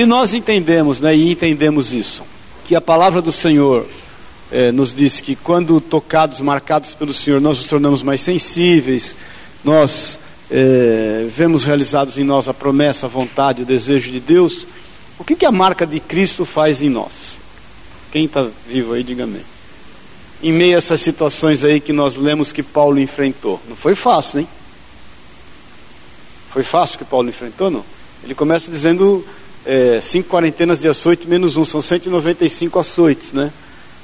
Se nós entendemos, né, e entendemos isso, que a palavra do Senhor eh, nos diz que quando tocados, marcados pelo Senhor, nós nos tornamos mais sensíveis, nós eh, vemos realizados em nós a promessa, a vontade, o desejo de Deus, o que, que a marca de Cristo faz em nós? Quem está vivo aí, diga amém. Em meio a essas situações aí que nós lemos que Paulo enfrentou. Não foi fácil, hein? Foi fácil que Paulo enfrentou, não? Ele começa dizendo é, cinco quarentenas de açoite menos um, são 195 açoites, né?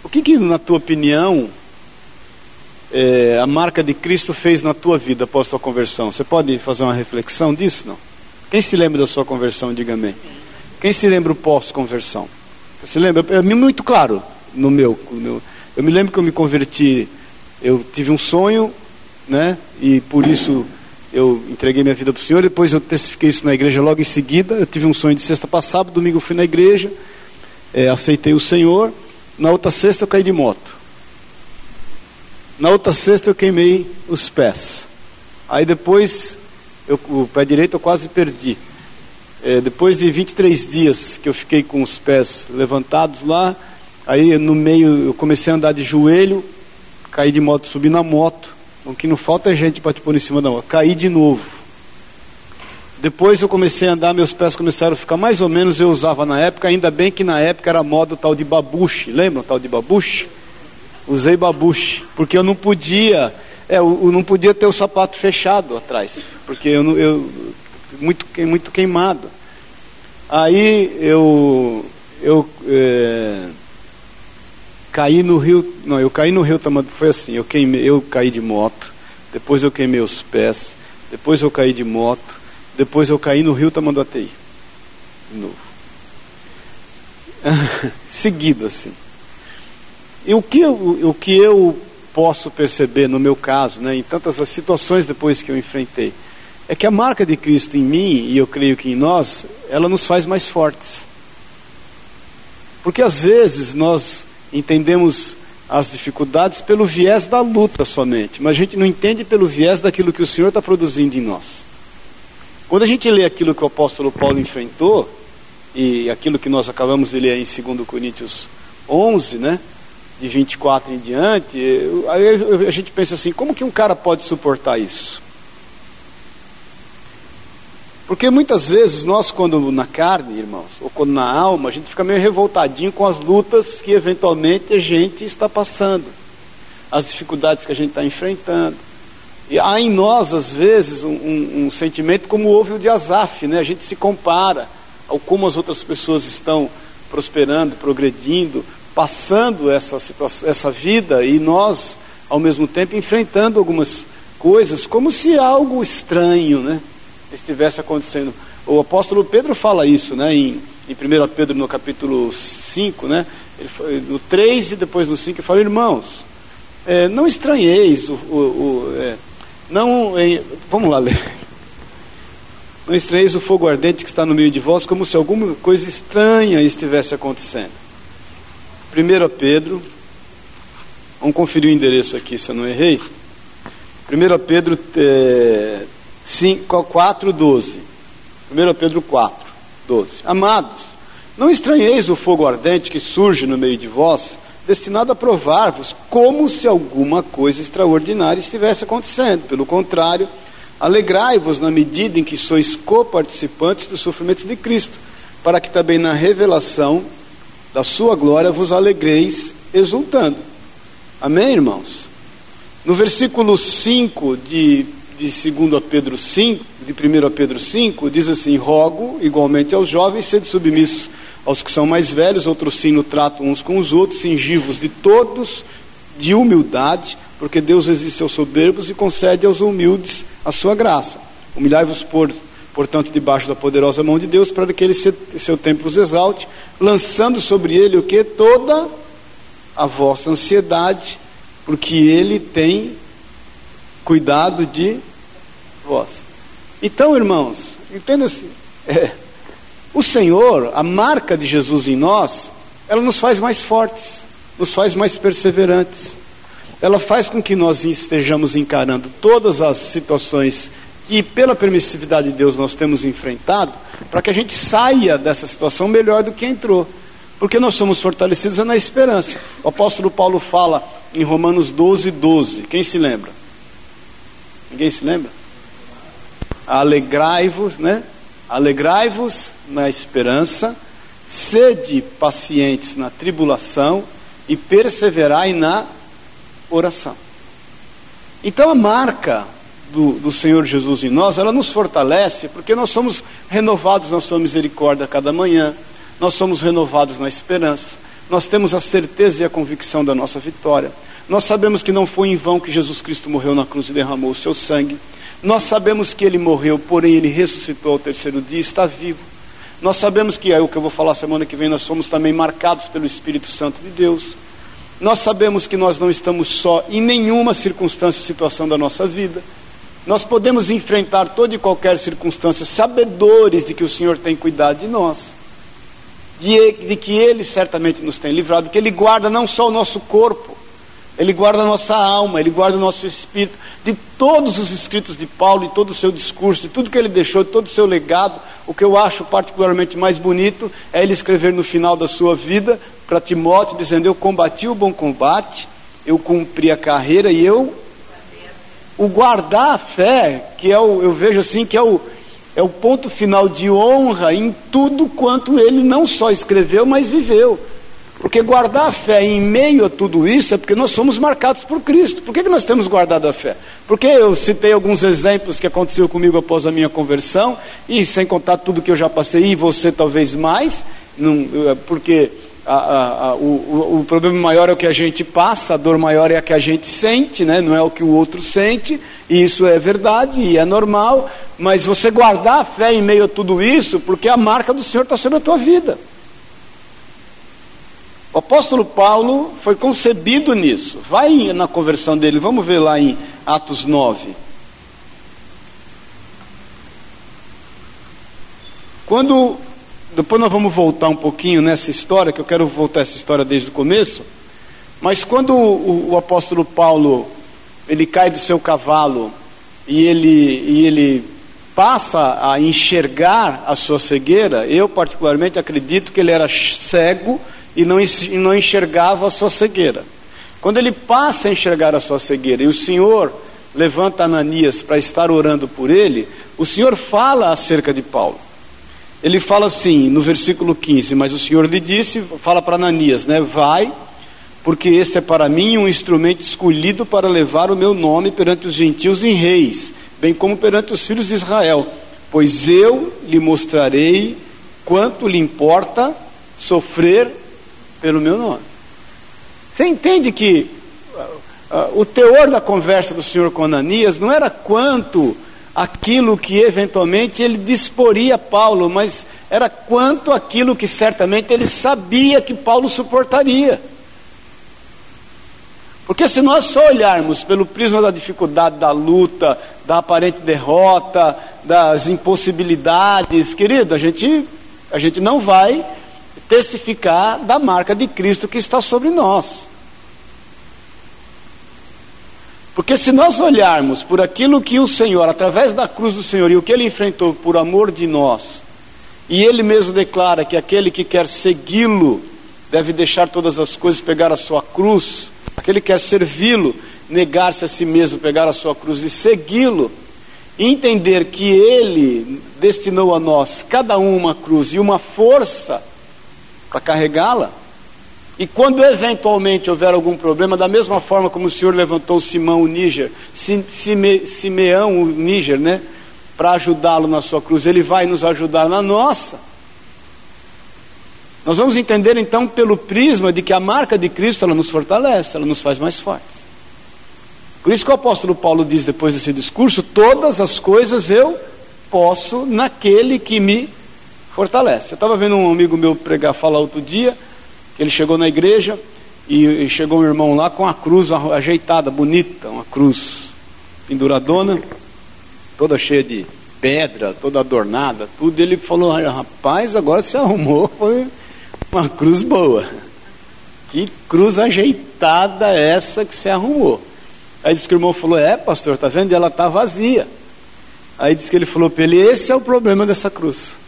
O que, que na tua opinião, é, a marca de Cristo fez na tua vida após tua conversão? Você pode fazer uma reflexão disso, não? Quem se lembra da sua conversão, diga amém. Quem se lembra o pós-conversão? Se lembra? É muito claro no meu, no. Eu me lembro que eu me converti, eu tive um sonho, né? E por isso eu entreguei minha vida para o Senhor. Depois eu testifiquei isso na igreja logo em seguida. Eu tive um sonho de sexta passada, domingo eu fui na igreja, é, aceitei o Senhor. Na outra sexta eu caí de moto. Na outra sexta eu queimei os pés. Aí depois, eu, o pé direito eu quase perdi. É, depois de 23 dias que eu fiquei com os pés levantados lá, aí no meio eu comecei a andar de joelho, caí de moto, subi na moto. O que não falta é gente para te pôr em cima da moto. Caí de novo. Depois eu comecei a andar, meus pés começaram a ficar mais ou menos, eu usava na época, ainda bem que na época era moda o tal de babuche, lembram o tal de babuche? Usei babuche, porque eu não podia, é, eu não podia ter o sapato fechado atrás, porque eu, eu muito, muito queimado. Aí eu, eu é, caí no rio, não, eu caí no rio Tamanduá, foi assim, eu, queimei, eu caí de moto, depois eu queimei os pés, depois eu caí de moto, depois eu caí no rio Tamanduateí. De novo. Seguido assim. E o que, eu, o que eu posso perceber no meu caso, né, em tantas as situações depois que eu enfrentei, é que a marca de Cristo em mim, e eu creio que em nós, ela nos faz mais fortes. Porque às vezes nós entendemos as dificuldades pelo viés da luta somente, mas a gente não entende pelo viés daquilo que o Senhor está produzindo em nós. Quando a gente lê aquilo que o apóstolo Paulo enfrentou, e aquilo que nós acabamos de ler em 2 Coríntios 11, né, de 24 em diante, aí a gente pensa assim: como que um cara pode suportar isso? Porque muitas vezes nós, quando na carne, irmãos, ou quando na alma, a gente fica meio revoltadinho com as lutas que eventualmente a gente está passando, as dificuldades que a gente está enfrentando. E há em nós, às vezes, um, um, um, sentimento como houve o de Azaf, né? A gente se compara ao como as outras pessoas estão prosperando, progredindo, passando essa, essa vida e nós, ao mesmo tempo, enfrentando algumas coisas como se algo estranho, né? Estivesse acontecendo. O apóstolo Pedro fala isso, né? Em, em 1 Pedro, no capítulo 5, né? Ele, no 3 e depois no 5, ele fala, irmãos, é, não estranheis o, o, o é, não, em, vamos lá ler. Não estranheis o fogo ardente que está no meio de vós, como se alguma coisa estranha estivesse acontecendo. 1 Pedro, vamos conferir o endereço aqui se eu não errei. 1 Pedro é, 5, 4, 12. 1 Pedro 4, 12. Amados, não estranheis o fogo ardente que surge no meio de vós, destinado a provar-vos como se alguma coisa extraordinária estivesse acontecendo. Pelo contrário, alegrai-vos na medida em que sois coparticipantes dos sofrimentos de Cristo, para que também na revelação da sua glória vos alegreis exultando. Amém, irmãos? No versículo 5 de, de 2 Pedro 5, de 1 Pedro 5, diz assim: Rogo igualmente aos jovens, sede submissos aos que são mais velhos, outros trato uns com os outros, cingivos de todos de humildade, porque Deus resiste aos soberbos e concede aos humildes a sua graça. Humilhai-vos, por, portanto, debaixo da poderosa mão de Deus, para que ele seu tempo vos exalte, lançando sobre ele o que? Toda a vossa ansiedade, porque ele tem cuidado de vós. Então, irmãos, entenda assim. É, o Senhor, a marca de Jesus em nós, ela nos faz mais fortes, nos faz mais perseverantes. Ela faz com que nós estejamos encarando todas as situações que pela permissividade de Deus nós temos enfrentado, para que a gente saia dessa situação melhor do que entrou. Porque nós somos fortalecidos na esperança. O apóstolo Paulo fala em Romanos 12, 12. Quem se lembra? Ninguém se lembra? Alegrai-vos, né? Alegrai-vos na esperança, sede pacientes na tribulação e perseverai na oração. Então a marca do, do Senhor Jesus em nós, ela nos fortalece, porque nós somos renovados na Sua misericórdia a cada manhã, nós somos renovados na esperança, nós temos a certeza e a convicção da nossa vitória. Nós sabemos que não foi em vão que Jesus Cristo morreu na cruz e derramou o seu sangue. Nós sabemos que ele morreu, porém ele ressuscitou ao terceiro dia e está vivo. Nós sabemos que é o que eu vou falar semana que vem, nós somos também marcados pelo Espírito Santo de Deus. Nós sabemos que nós não estamos só em nenhuma circunstância ou situação da nossa vida. Nós podemos enfrentar toda e qualquer circunstância, sabedores de que o Senhor tem cuidado de nós, de, de que Ele certamente nos tem livrado, que Ele guarda não só o nosso corpo, Ele guarda a nossa alma, Ele guarda o nosso espírito, de todos os escritos de Paulo, e todo o seu discurso, de tudo que ele deixou, de todo o seu legado. O que eu acho particularmente mais bonito é ele escrever no final da sua vida para Timóteo, dizendo: Eu combati o bom combate, eu cumpri a carreira e eu o guardar a fé, que é o, eu vejo assim, que é o, é o ponto final de honra em tudo quanto ele não só escreveu, mas viveu. Porque guardar a fé em meio a tudo isso é porque nós somos marcados por Cristo. Por que, que nós temos guardado a fé? Porque eu citei alguns exemplos que aconteceu comigo após a minha conversão, e sem contar tudo que eu já passei, e você talvez mais, não, porque a, a, a, o, o, problema maior é o que a gente passa, a dor maior é a que a gente sente, né? não é o que o outro sente, e isso é verdade e é normal, mas você guardar a fé em meio a tudo isso, porque a marca do Senhor está sobre a tua vida. O apóstolo Paulo foi concebido nisso. Vai na conversão dele, vamos ver lá em Atos 9. Quando depois nós vamos voltar um pouquinho nessa história, que eu quero voltar essa história desde o começo. Mas quando o, o apóstolo Paulo ele cai do seu cavalo e ele, e ele passa a enxergar a sua cegueira, eu particularmente acredito que ele era cego e não, enxergava a sua cegueira. Quando ele passa a enxergar a sua cegueira e o Senhor levanta Ananias para estar orando por ele, o Senhor fala acerca de Paulo ele fala assim no versículo 15: Mas o Senhor lhe disse, fala para Ananias, né? Vai, porque este é para mim um instrumento escolhido para levar o meu nome perante os gentios e reis, bem como perante os filhos de Israel. Pois eu lhe mostrarei quanto lhe importa sofrer pelo meu nome. Você entende que uh, uh, o teor da conversa do Senhor com Ananias não era quanto aquilo que eventualmente ele disporia Paulo, mas era quanto aquilo que certamente ele sabia que Paulo suportaria. Porque se nós só olharmos pelo prisma da dificuldade, da luta, da aparente derrota, das impossibilidades, querido, a gente, a gente não vai testificar da marca de Cristo que está sobre nós. Porque se nós olharmos por aquilo que o Senhor, através da cruz do Senhor e o que ele enfrentou por amor de nós, e ele mesmo declara que aquele que quer segui-lo deve deixar todas as coisas, pegar a sua cruz, aquele que quer servi-lo, negar-se a si mesmo, pegar a sua cruz e segui-lo, entender que ele destinou a nós cada um uma cruz e uma força para carregá-la. E quando eventualmente houver algum problema, da mesma forma como o Senhor levantou Simão o Níger, Sime, Simeão o Níger, né? Para ajudá-lo na sua cruz, ele vai nos ajudar na nossa. Nós vamos entender então pelo prisma de que a marca de Cristo ela nos fortalece, ela nos faz mais fortes. Por isso que o apóstolo Paulo diz depois desse discurso: todas as coisas eu posso naquele que me fortalece. Eu estava vendo um amigo meu pregar falar outro dia ele chegou na igreja e, chegou um irmão lá com a cruz ajeitada, bonita, uma cruz penduradona, toda cheia de pedra, toda adornada, tudo. Ele falou: rapaz, agora se arrumou, foi uma cruz boa. Que cruz ajeitada essa que se arrumou. Aí disse que o irmão falou: É, pastor, está vendo? Ela está vazia. Aí diz que ele falou para ele: esse é o problema dessa cruz.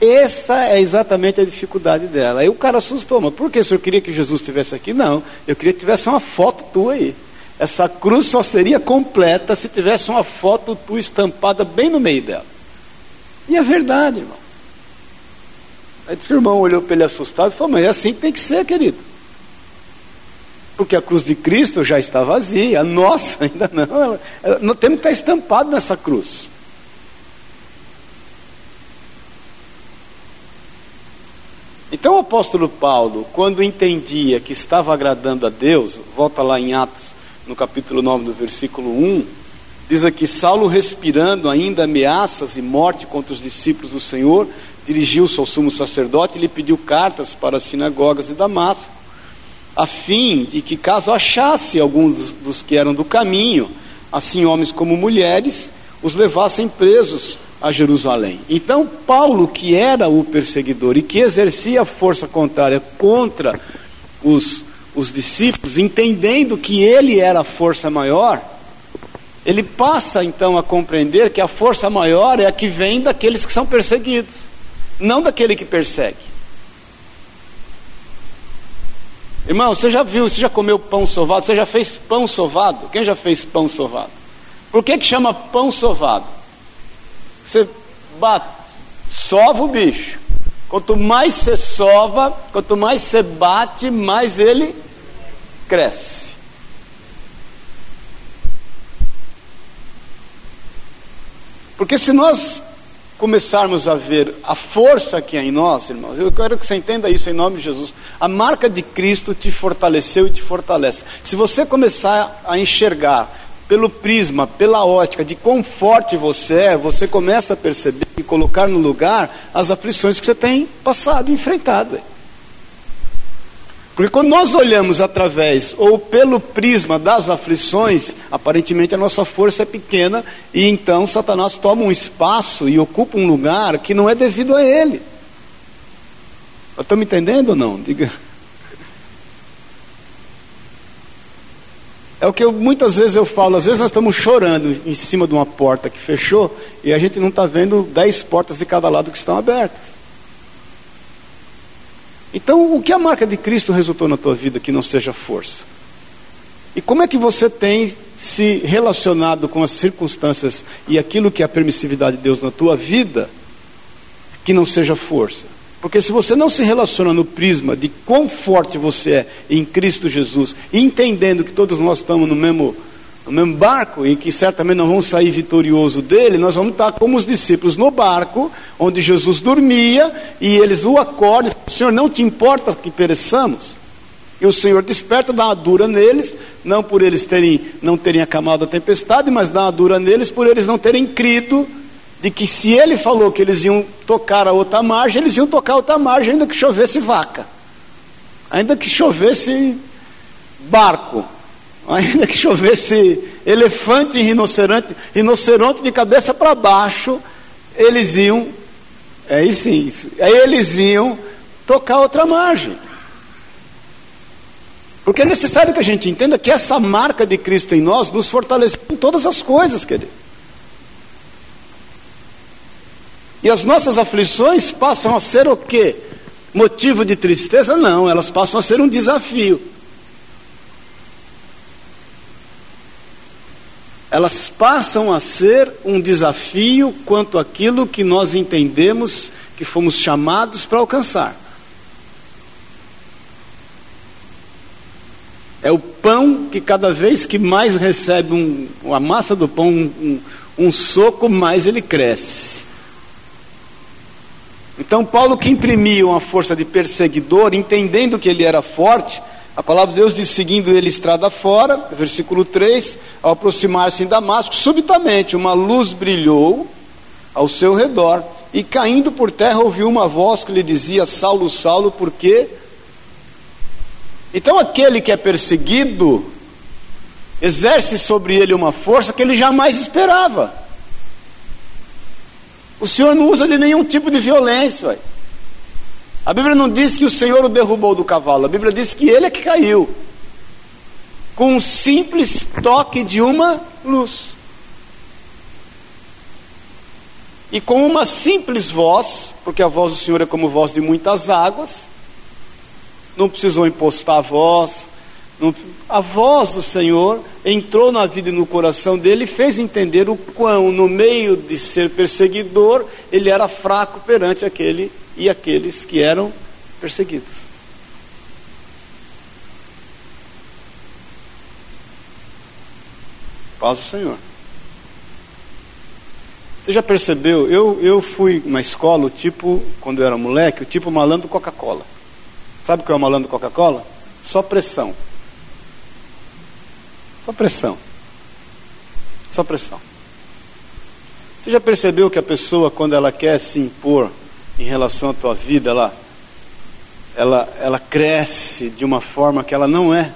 Essa é exatamente a dificuldade dela. Aí o cara assustou, mas por que o senhor queria que Jesus estivesse aqui? Não, eu queria que tivesse uma foto tua aí. Essa cruz só seria completa se tivesse uma foto tua estampada bem no meio dela. E é verdade, irmão. Aí disse que o irmão olhou para ele assustado e falou: Mas é assim que tem que ser, querido. Porque a cruz de Cristo já está vazia, a nossa ainda não. Ela, ela, nós temos que estar estampado nessa cruz. Então o apóstolo Paulo, quando entendia que estava agradando a Deus, volta lá em Atos, no capítulo 9, no versículo 1, diz aqui: Saulo, respirando ainda ameaças e morte contra os discípulos do Senhor, dirigiu-se ao sumo sacerdote e lhe pediu cartas para as sinagogas de Damasco, a fim de que, caso achasse alguns dos que eram do caminho, assim homens como mulheres, os levassem presos a Jerusalém. Então, Paulo, que era o perseguidor e que exercia força contrária contra os, os discípulos, entendendo que ele era a força maior, ele passa então a compreender que a força maior é a que vem daqueles que são perseguidos não daquele que persegue. Irmão, você já viu, você já comeu pão sovado? Você já fez pão sovado? Quem já fez pão sovado? Por que, que chama pão sovado? Você bate, sova o bicho. Quanto mais você sova, quanto mais você bate, mais ele cresce. Porque se nós começarmos a ver a força que há em nós, irmãos, eu quero que você entenda isso em nome de Jesus. A marca de Cristo te fortaleceu e te fortalece. Se você começar a enxergar pelo prisma, pela ótica de quão forte você é, você começa a perceber e colocar no lugar as aflições que você tem passado enfrentado. Porque quando nós olhamos através ou pelo prisma das aflições, aparentemente a nossa força é pequena e então Satanás toma um espaço e ocupa um lugar que não é devido a ele. Estão me entendendo ou não? Diga. É o que eu, muitas vezes eu falo, às vezes nós estamos chorando em cima de uma porta que fechou e a gente não está vendo dez portas de cada lado que estão abertas. Então, o que a marca de Cristo resultou na tua vida que não seja força? E como é que você tem se relacionado com as circunstâncias e aquilo que é a permissividade de Deus na tua vida que não seja força? Porque se você não se relaciona no prisma de quão forte você é em Cristo Jesus, entendendo que todos nós estamos no mesmo no mesmo barco, e que certamente não vamos sair vitorioso dele, nós vamos estar como os discípulos no barco, onde Jesus dormia, e eles o acordam, Senhor, não te importa que pereçamos? E o Senhor desperta, dá uma dura neles, não por eles terem, não terem acamado a tempestade, mas dá uma dura neles por eles não terem crido de que se ele falou que eles iam tocar a outra margem, eles iam tocar a outra margem, ainda que chovesse vaca, ainda que chovesse barco ainda que chovesse elefante e rinoceronte, rinoceronte de cabeça para baixo, eles iam, é isso, aí eles iam tocar outra margem. Porque é necessário que a gente entenda que essa marca de Cristo em nós nos fortalece em todas as coisas, querido. E as nossas aflições passam a ser o quê? Motivo de tristeza? Não, elas passam a ser um desafio. elas passam a ser um desafio quanto àquilo que nós entendemos que fomos chamados para alcançar. É o pão que cada vez que mais recebe um, a massa do pão, um, um, um soco, mais ele cresce. Então, Paulo, que imprimia uma força de perseguidor, entendendo que ele era forte, a palavra de Deus diz: seguindo ele estrada fora, versículo 3, ao aproximar-se em Damasco, subitamente uma luz brilhou ao seu redor, e caindo por terra ouviu uma voz que lhe dizia: Saulo, Saulo, por quê? Então aquele que é perseguido exerce sobre ele uma força que ele jamais esperava. O Senhor não usa de nenhum tipo de violência. Ué. A Bíblia não diz que o Senhor o derrubou do cavalo, a Bíblia diz que ele é que caiu. Com um simples toque de uma luz. e com uma simples voz, porque a voz do Senhor é como voz de muitas águas, não precisou impostar a voz, a voz do Senhor entrou na vida e no coração dele e fez entender o quão, no meio de ser perseguidor, ele era fraco perante aquele e aqueles que eram perseguidos. Paz do Senhor. Você já percebeu? Eu, eu fui na escola, o tipo, quando eu era moleque, o tipo malandro Coca-Cola. Sabe o que é o malandro Coca-Cola? Só pressão. Só pressão. Só pressão. Você já percebeu que a pessoa, quando ela quer se impor em relação à tua vida, ela, ela, ela cresce de uma forma que ela não é?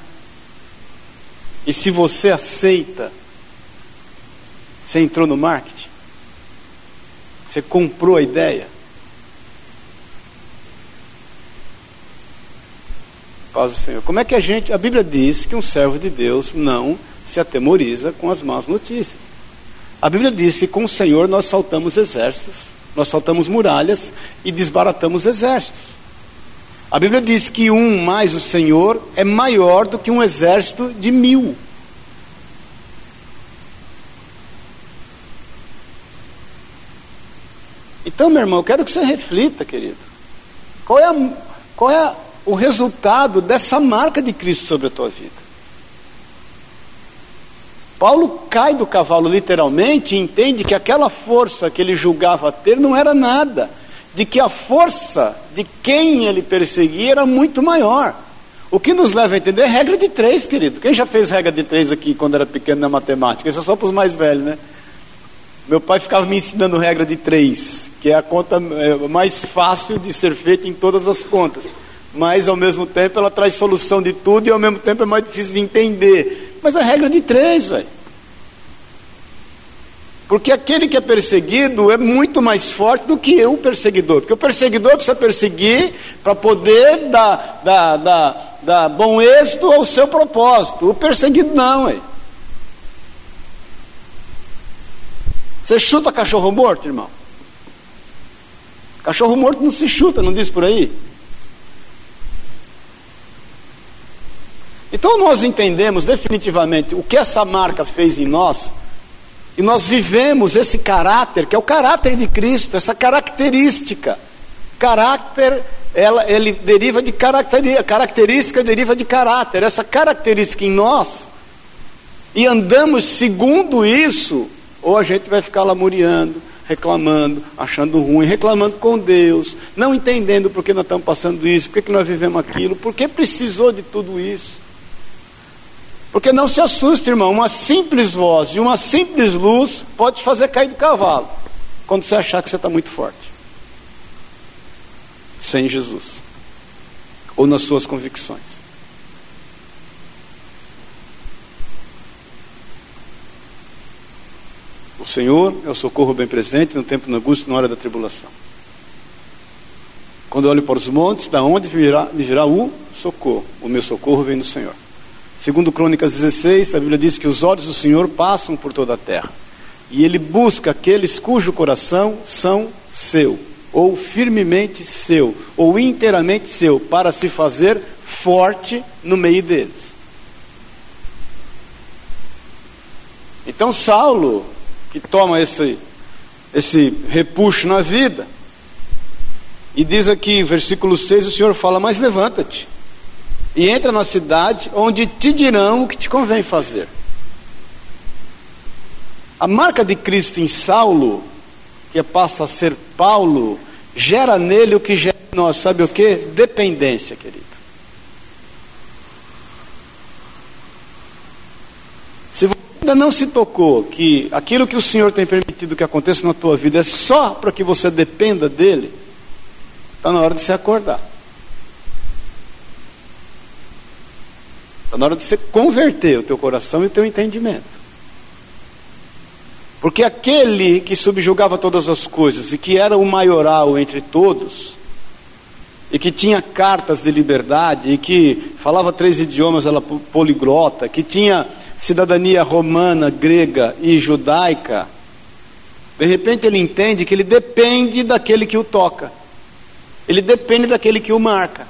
E se você aceita, você entrou no marketing? Você comprou a ideia? Paz do Senhor. Como é que a gente. A Bíblia diz que um servo de Deus não se atemoriza com as más notícias. A Bíblia diz que com o Senhor nós saltamos exércitos, nós saltamos muralhas e desbaratamos exércitos. A Bíblia diz que um mais o Senhor é maior do que um exército de mil. Então, meu irmão, eu quero que você reflita, querido. Qual é, a, qual é o resultado dessa marca de Cristo sobre a tua vida? Paulo cai do cavalo literalmente e entende que aquela força que ele julgava ter não era nada, de que a força de quem ele perseguia era muito maior. O que nos leva a entender é regra de três, querido. Quem já fez regra de três aqui quando era pequeno na matemática? Isso é só para os mais velhos, né? Meu pai ficava me ensinando regra de três, que é a conta é, mais fácil de ser feita em todas as contas. Mas ao mesmo tempo ela traz solução de tudo e ao mesmo tempo é mais difícil de entender. Mas a regra de três, velho. Porque aquele que é perseguido é muito mais forte do que o perseguidor. Porque o perseguidor precisa perseguir para poder dar, dar, dar, dar bom êxito ao seu propósito. O perseguido não, é. Você chuta cachorro morto, irmão? Cachorro morto não se chuta, não diz por aí? Então nós entendemos definitivamente o que essa marca fez em nós, e nós vivemos esse caráter, que é o caráter de Cristo, essa característica. Caráter, ela, ele deriva de característica, característica deriva de caráter, essa característica em nós, e andamos segundo isso, ou a gente vai ficar lamuriando, reclamando, achando ruim, reclamando com Deus, não entendendo por que nós estamos passando isso, por que nós vivemos aquilo, por que precisou de tudo isso. Porque não se assuste, irmão, uma simples voz e uma simples luz pode te fazer cair do cavalo, quando você achar que você está muito forte. Sem Jesus. Ou nas suas convicções. O Senhor é o socorro bem presente no tempo da angústia e na hora da tribulação. Quando eu olho para os montes, da onde virá, me virá o socorro? O meu socorro vem do Senhor. Segundo Crônicas 16, a Bíblia diz que os olhos do Senhor passam por toda a terra. E ele busca aqueles cujo coração são seu, ou firmemente seu, ou inteiramente seu, para se fazer forte no meio deles. Então Saulo que toma esse, esse repuxo na vida. E diz aqui, versículo 6, o Senhor fala: Mas levanta-te e entra na cidade onde te dirão o que te convém fazer. A marca de Cristo em Saulo, que passa a ser Paulo, gera nele o que gera em nós, sabe o que? Dependência, querido. Se você ainda não se tocou que aquilo que o Senhor tem permitido que aconteça na tua vida é só para que você dependa dele, está na hora de se acordar. Está na hora de você converter o teu coração e o teu entendimento. Porque aquele que subjugava todas as coisas e que era o maioral entre todos, e que tinha cartas de liberdade, e que falava três idiomas, ela poliglota, que tinha cidadania romana, grega e judaica, De repente ele entende que ele depende daquele que o toca. Ele depende daquele que o marca.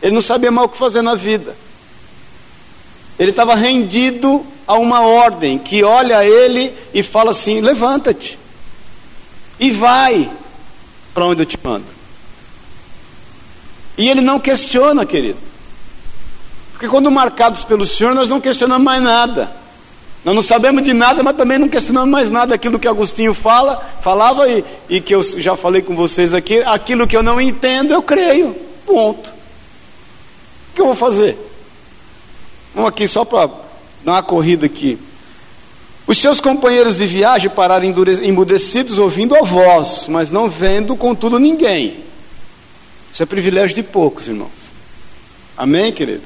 Ele não sabia mais o que fazer na vida. Ele estava rendido a uma ordem que olha ele e fala assim: levanta-te e vai para onde eu te mando. E ele não questiona, querido. Porque quando marcados pelo Senhor, nós não questionamos mais nada. Nós não sabemos de nada, mas também não questionamos mais nada. Aquilo que Agostinho fala, falava e, e que eu já falei com vocês aqui, aquilo que eu não entendo, eu creio. Ponto. O que eu vou fazer? Vamos aqui só para dar uma corrida aqui. Os seus companheiros de viagem pararam emudecidos, ouvindo a voz, mas não vendo, contudo, ninguém. Isso é privilégio de poucos, irmãos. Amém, querido?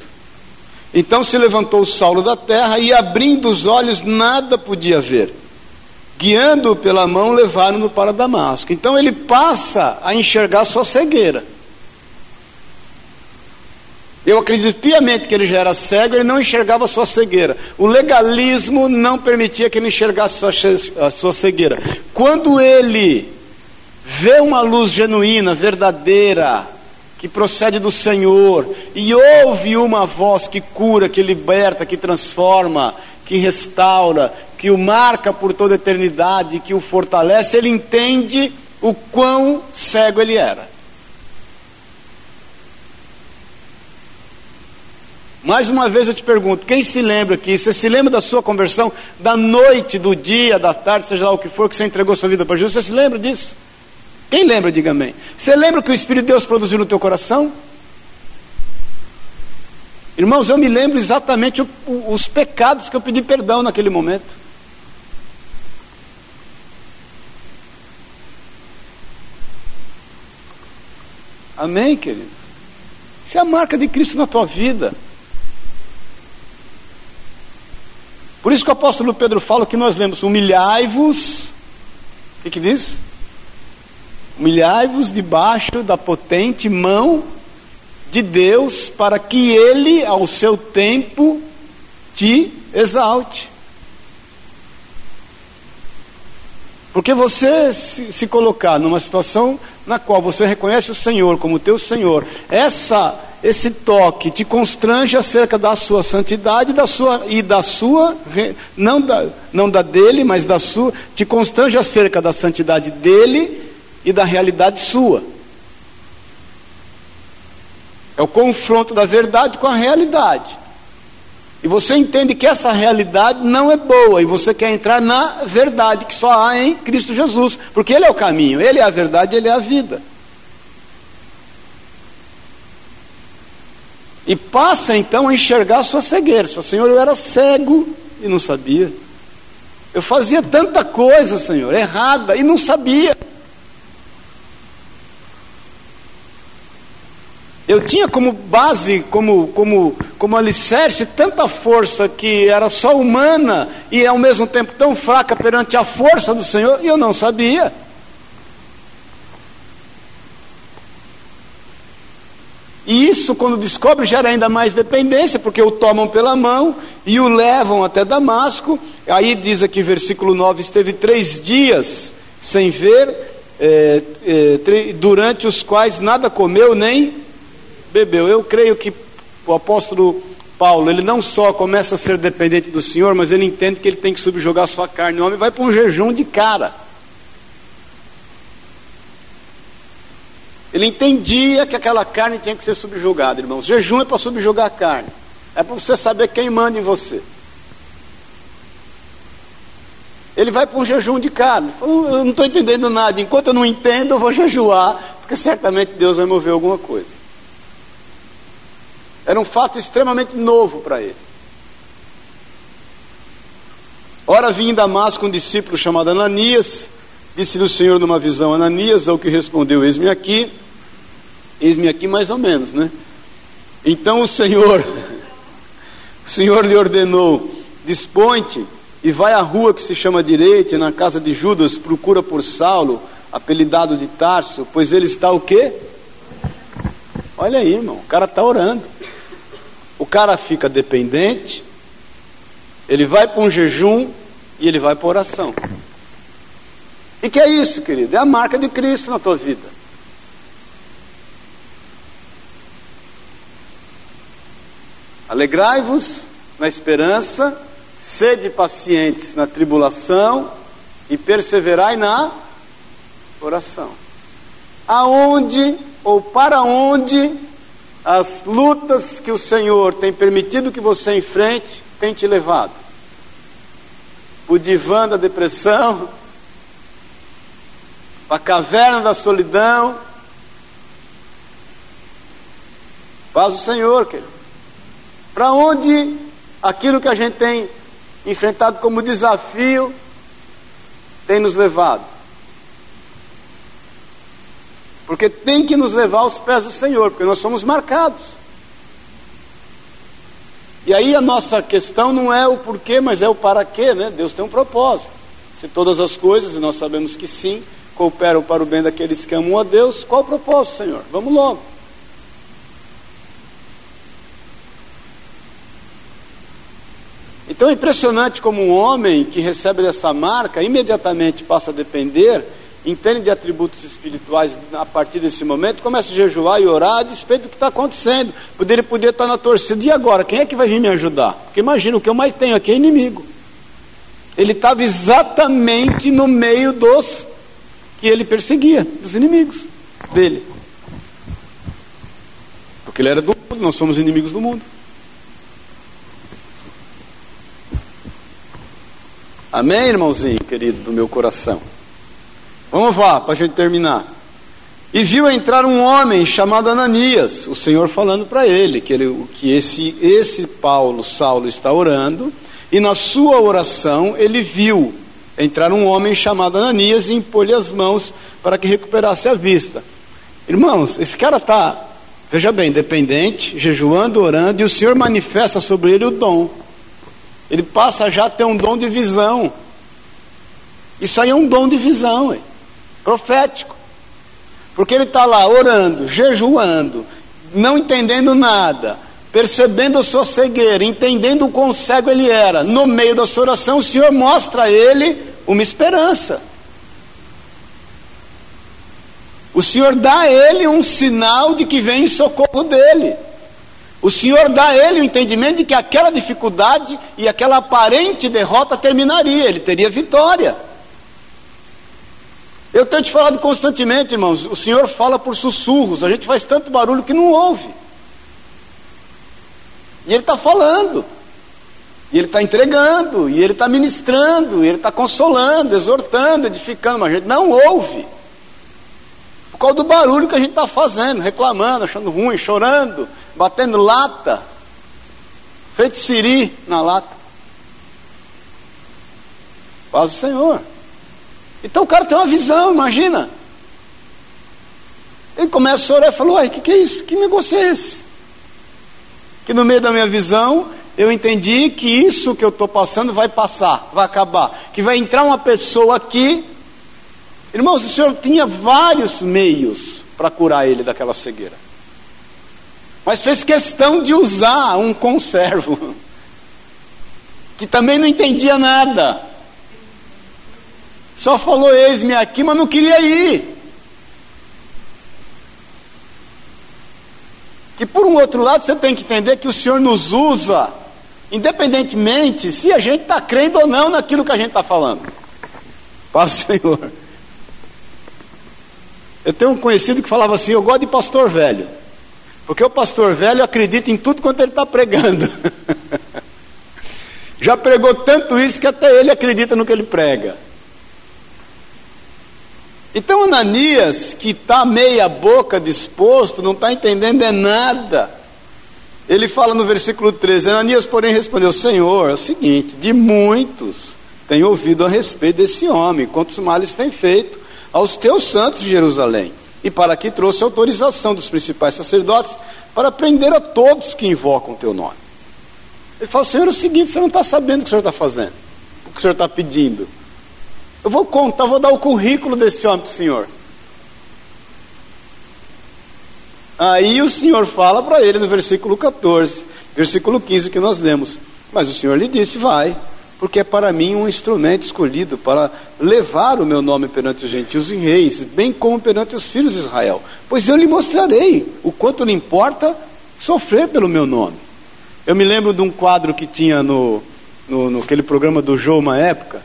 Então se levantou Saulo da terra e, abrindo os olhos, nada podia ver. Guiando-o pela mão, levaram-no para Damasco. Então ele passa a enxergar sua cegueira. Eu acredito piamente que ele já era cego, ele não enxergava sua cegueira. O legalismo não permitia que ele enxergasse sua, a sua cegueira. Quando ele vê uma luz genuína, verdadeira, que procede do Senhor, e ouve uma voz que cura, que liberta, que transforma, que restaura, que o marca por toda a eternidade, que o fortalece, ele entende o quão cego ele era. Mais uma vez eu te pergunto: quem se lembra aqui? Você se lembra da sua conversão, da noite, do dia, da tarde, seja lá o que for, que você entregou sua vida para Jesus? Você se lembra disso? Quem lembra, diga amém. Você lembra que o Espírito de Deus produziu no teu coração? Irmãos, eu me lembro exatamente o, o, os pecados que eu pedi perdão naquele momento. Amém, querido? Isso é a marca de Cristo na tua vida. Por isso que o apóstolo Pedro fala que nós lemos: humilhai-vos. O que, que diz? Humilhai-vos debaixo da potente mão de Deus, para que Ele, ao seu tempo, te exalte. Porque você se, se, colocar numa situação na qual você reconhece o Senhor como teu Senhor, essa, esse toque te constrange acerca da sua santidade da sua, e da sua, não da, não da dele, mas da sua, te constrange acerca da santidade dele e da realidade sua. É o confronto da verdade com a realidade. E você entende que essa realidade não é boa e você quer entrar na verdade que só há em Cristo Jesus, porque Ele é o caminho, Ele é a verdade, Ele é a vida. E passa então a enxergar a sua cegueira. Fala, Senhor, eu era cego e não sabia. Eu fazia tanta coisa, Senhor, errada e não sabia. Eu tinha como base, como, como, como alicerce, tanta força que era só humana e ao mesmo tempo tão fraca perante a força do Senhor, e eu não sabia. E isso, quando descobre, gera ainda mais dependência, porque o tomam pela mão e o levam até Damasco. Aí diz aqui, versículo 9: esteve três dias sem ver, é, é, durante os quais nada comeu nem bebeu. Eu creio que o apóstolo Paulo, ele não só começa a ser dependente do Senhor, mas ele entende que ele tem que subjugar sua carne. O homem vai para um jejum de cara. Ele entendia que aquela carne tinha que ser subjugada, irmãos. Jejum é para subjugar a carne. É para você saber quem manda em você. Ele vai para um jejum de carne. Eu não estou entendendo nada. Enquanto eu não entendo, eu vou jejuar, porque certamente Deus vai mover alguma coisa. Era um fato extremamente novo para ele. Ora, vinha em Damasco um discípulo chamado Ananias, disse-lhe o Senhor numa visão, Ananias, ao que respondeu, eis-me aqui, eis-me aqui mais ou menos, né? Então o Senhor, o Senhor lhe ordenou, dispõe-te e vai à rua que se chama direita, na casa de Judas, procura por Saulo, apelidado de Tarso, pois ele está o quê? Olha aí, irmão, o cara está orando o cara fica dependente, ele vai para um jejum e ele vai para oração. E que é isso, querido? É a marca de Cristo na tua vida. Alegrai-vos na esperança, sede pacientes na tribulação e perseverai na oração. Aonde ou para onde as lutas que o Senhor tem permitido que você enfrente tem te levado? O divã da depressão, a caverna da solidão. Faz o Senhor, querido. Para onde aquilo que a gente tem enfrentado como desafio tem nos levado? Porque tem que nos levar aos pés do Senhor, porque nós somos marcados. E aí a nossa questão não é o porquê, mas é o para quê, né? Deus tem um propósito. Se todas as coisas, e nós sabemos que sim, cooperam para o bem daqueles que amam a Deus, qual o propósito, Senhor? Vamos logo. Então é impressionante como um homem que recebe dessa marca imediatamente passa a depender, entende de atributos espirituais a partir desse momento, começa a jejuar e orar a despeito do que está acontecendo. Poderia poder estar na torcida. E agora? Quem é que vai vir me ajudar? Porque imagina, o que eu mais tenho aqui é inimigo. Ele estava exatamente no meio dos que ele perseguia, dos inimigos dele. Porque ele era do mundo, nós somos inimigos do mundo. Amém, irmãozinho querido do meu coração? Vamos lá, para a gente terminar. E viu entrar um homem chamado Ananias, o Senhor falando para ele que, ele que esse, esse Paulo, Saulo, está orando, e na sua oração ele viu entrar um homem chamado Ananias e impor-lhe as mãos para que recuperasse a vista. Irmãos, esse cara está, veja bem, dependente, jejuando, orando, e o Senhor manifesta sobre ele o dom. Ele passa já a ter um dom de visão. Isso aí é um dom de visão, hein? profético. Porque ele está lá orando, jejuando, não entendendo nada, percebendo a sua cegueira, entendendo o quão cego ele era. No meio da sua oração, o Senhor mostra a ele uma esperança. O Senhor dá a ele um sinal de que vem em socorro dele. O Senhor dá a ele o entendimento de que aquela dificuldade e aquela aparente derrota terminaria, ele teria vitória. Eu tenho te falado constantemente, irmãos, o Senhor fala por sussurros, a gente faz tanto barulho que não ouve. E Ele está falando, e Ele está entregando, e Ele está ministrando, e Ele está consolando, exortando, edificando, mas a gente não ouve. Por causa do barulho que a gente está fazendo, reclamando, achando ruim, chorando, batendo lata, feito siri na lata. Paz o Senhor. Então o cara tem uma visão, imagina. Ele começa a orar e fala: Uai, o que, que é isso? Que negócio é esse? Que no meio da minha visão eu entendi que isso que eu estou passando vai passar, vai acabar. Que vai entrar uma pessoa aqui. Irmãos, o Senhor tinha vários meios para curar ele daquela cegueira mas fez questão de usar um conservo, que também não entendia nada. Só falou: Eis-me aqui, mas não queria ir. Que por um outro lado você tem que entender que o Senhor nos usa, independentemente se a gente está crendo ou não naquilo que a gente está falando. Paz Senhor. Eu tenho um conhecido que falava assim: Eu gosto de pastor velho. Porque o pastor velho acredita em tudo quanto ele está pregando. Já pregou tanto isso que até ele acredita no que ele prega. Então Ananias, que está meia boca disposto, não está entendendo é nada. Ele fala no versículo 13: Ananias, porém, respondeu: Senhor, é o seguinte, de muitos tenho ouvido a respeito desse homem, quantos males tem feito aos teus santos de Jerusalém e para que trouxe autorização dos principais sacerdotes para prender a todos que invocam o teu nome. Ele fala, Senhor, é o seguinte, você não está sabendo o que o Senhor está fazendo, o que o Senhor está pedindo. Eu vou contar, vou dar o currículo desse homem para o Senhor. Aí o Senhor fala para ele no versículo 14, versículo 15 que nós lemos. Mas o Senhor lhe disse: Vai, porque é para mim um instrumento escolhido para levar o meu nome perante os gentios e reis, bem como perante os filhos de Israel. Pois eu lhe mostrarei o quanto lhe importa sofrer pelo meu nome. Eu me lembro de um quadro que tinha no, no, no aquele programa do Jô uma época,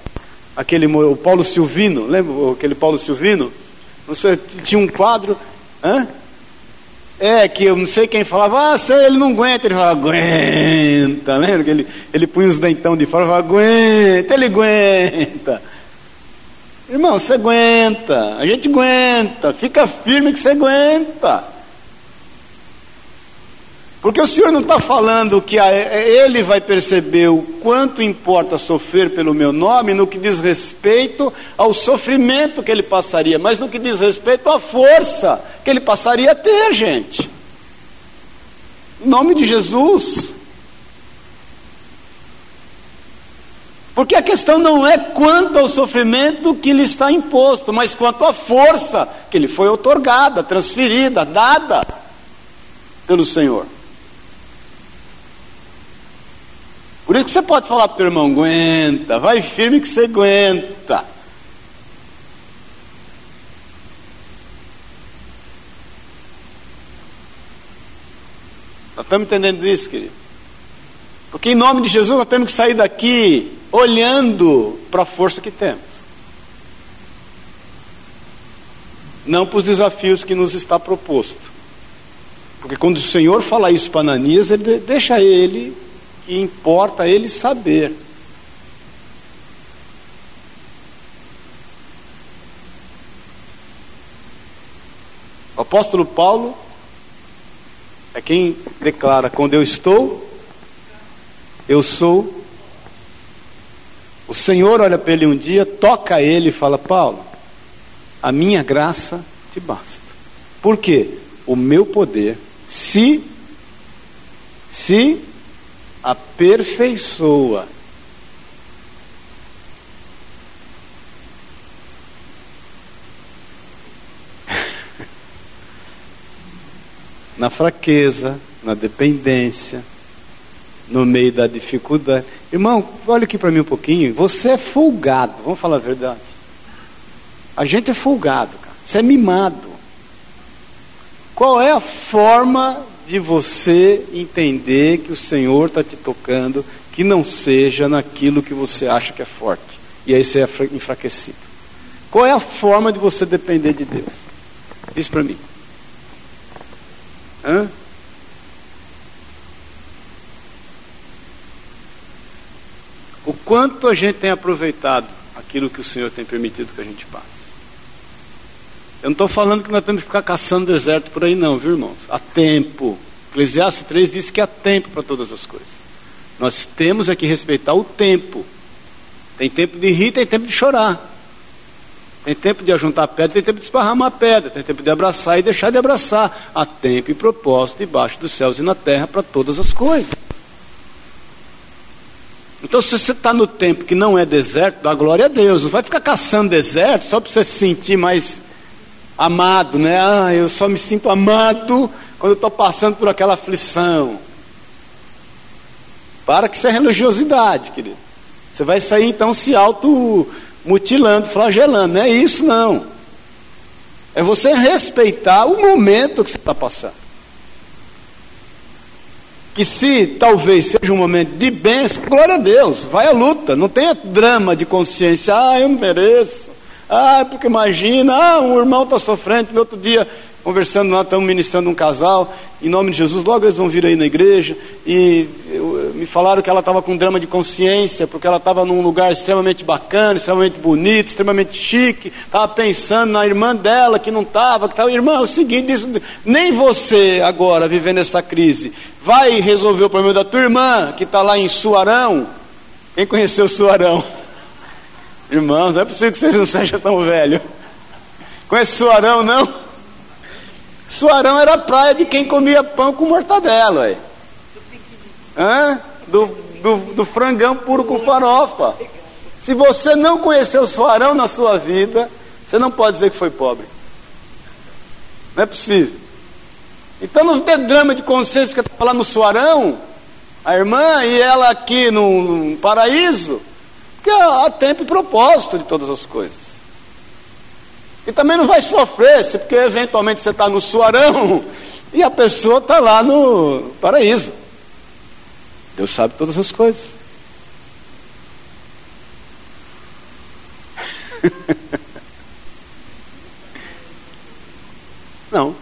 aquele o Paulo Silvino, lembra aquele Paulo Silvino? Sei, tinha um quadro, hã? É, que eu não sei quem falava, ah, ele não aguenta. Ele falava, aguenta. Lembra que ele, ele punha os dentão de fora e falava, aguenta, ele aguenta. Irmão, você aguenta, a gente aguenta, fica firme que você aguenta. Porque o Senhor não está falando que ele vai perceber o quanto importa sofrer pelo meu nome no que diz respeito ao sofrimento que ele passaria, mas no que diz respeito à força que ele passaria a ter, gente. Em nome de Jesus. Porque a questão não é quanto ao sofrimento que lhe está imposto, mas quanto à força que lhe foi otorgada, transferida, dada pelo Senhor. Por isso que você pode falar para o teu irmão, aguenta, vai firme que você aguenta. Nós estamos entendendo isso, querido? Porque em nome de Jesus nós temos que sair daqui olhando para a força que temos. Não para os desafios que nos está proposto. Porque quando o Senhor fala isso para Ananias, ele deixa ele que importa ele saber. O apóstolo Paulo é quem declara: quando eu estou, eu sou. O Senhor olha para ele um dia, toca ele e fala: Paulo, a minha graça te basta. Por quê? O meu poder se se aperfeiçoa. na fraqueza, na dependência, no meio da dificuldade. Irmão, olha aqui para mim um pouquinho. Você é folgado, vamos falar a verdade. A gente é folgado, cara. Você é mimado. Qual é a forma de você entender que o Senhor está te tocando, que não seja naquilo que você acha que é forte. E aí você é enfraquecido. Qual é a forma de você depender de Deus? Diz para mim. Hã? O quanto a gente tem aproveitado aquilo que o Senhor tem permitido que a gente passe. Eu não estou falando que nós temos que ficar caçando deserto por aí, não, viu, irmãos? Há tempo. Eclesiastes 3 diz que há tempo para todas as coisas. Nós temos é que respeitar o tempo. Tem tempo de rir, tem tempo de chorar. Tem tempo de ajuntar pedra, tem tempo de esparramar pedra, tem tempo de abraçar e deixar de abraçar. Há tempo e propósito debaixo dos céus e na terra para todas as coisas. Então, se você está no tempo que não é deserto, dá glória a Deus. Não vai ficar caçando deserto só para você se sentir mais amado, né? Ah, eu só me sinto amado quando eu estou passando por aquela aflição. Para que isso é religiosidade, querido. Você vai sair então se auto-mutilando, flagelando. Não é isso, não. É você respeitar o momento que você está passando. Que se talvez seja um momento de bênção, glória a Deus, vai à luta. Não tenha drama de consciência, ah, eu não mereço. Ah, porque imagina, ah, um irmão está sofrendo, no outro dia, conversando lá, estamos ministrando um casal, em nome de Jesus, logo eles vão vir aí na igreja, e me falaram que ela estava com drama de consciência, porque ela estava num lugar extremamente bacana, extremamente bonito, extremamente chique, estava pensando na irmã dela que não estava, que estava, irmã, é o seguinte, isso, nem você agora, vivendo essa crise, vai resolver o problema da tua irmã, que está lá em Suarão, quem conheceu Suarão? Irmãos, não é possível que vocês não sejam tão velhos. Conhece Suarão, não? Suarão era a praia de quem comia pão com mortadela. Ué. Hã? Do, do, do frangão puro com farofa. Se você não conheceu Suarão na sua vida, você não pode dizer que foi pobre. Não é possível. Então não tem drama de consciência porque está lá no Suarão, a irmã e ela aqui no, no paraíso. Porque há tempo e propósito de todas as coisas. E também não vai sofrer, se porque eventualmente você está no suarão e a pessoa está lá no paraíso. Deus sabe todas as coisas. Não.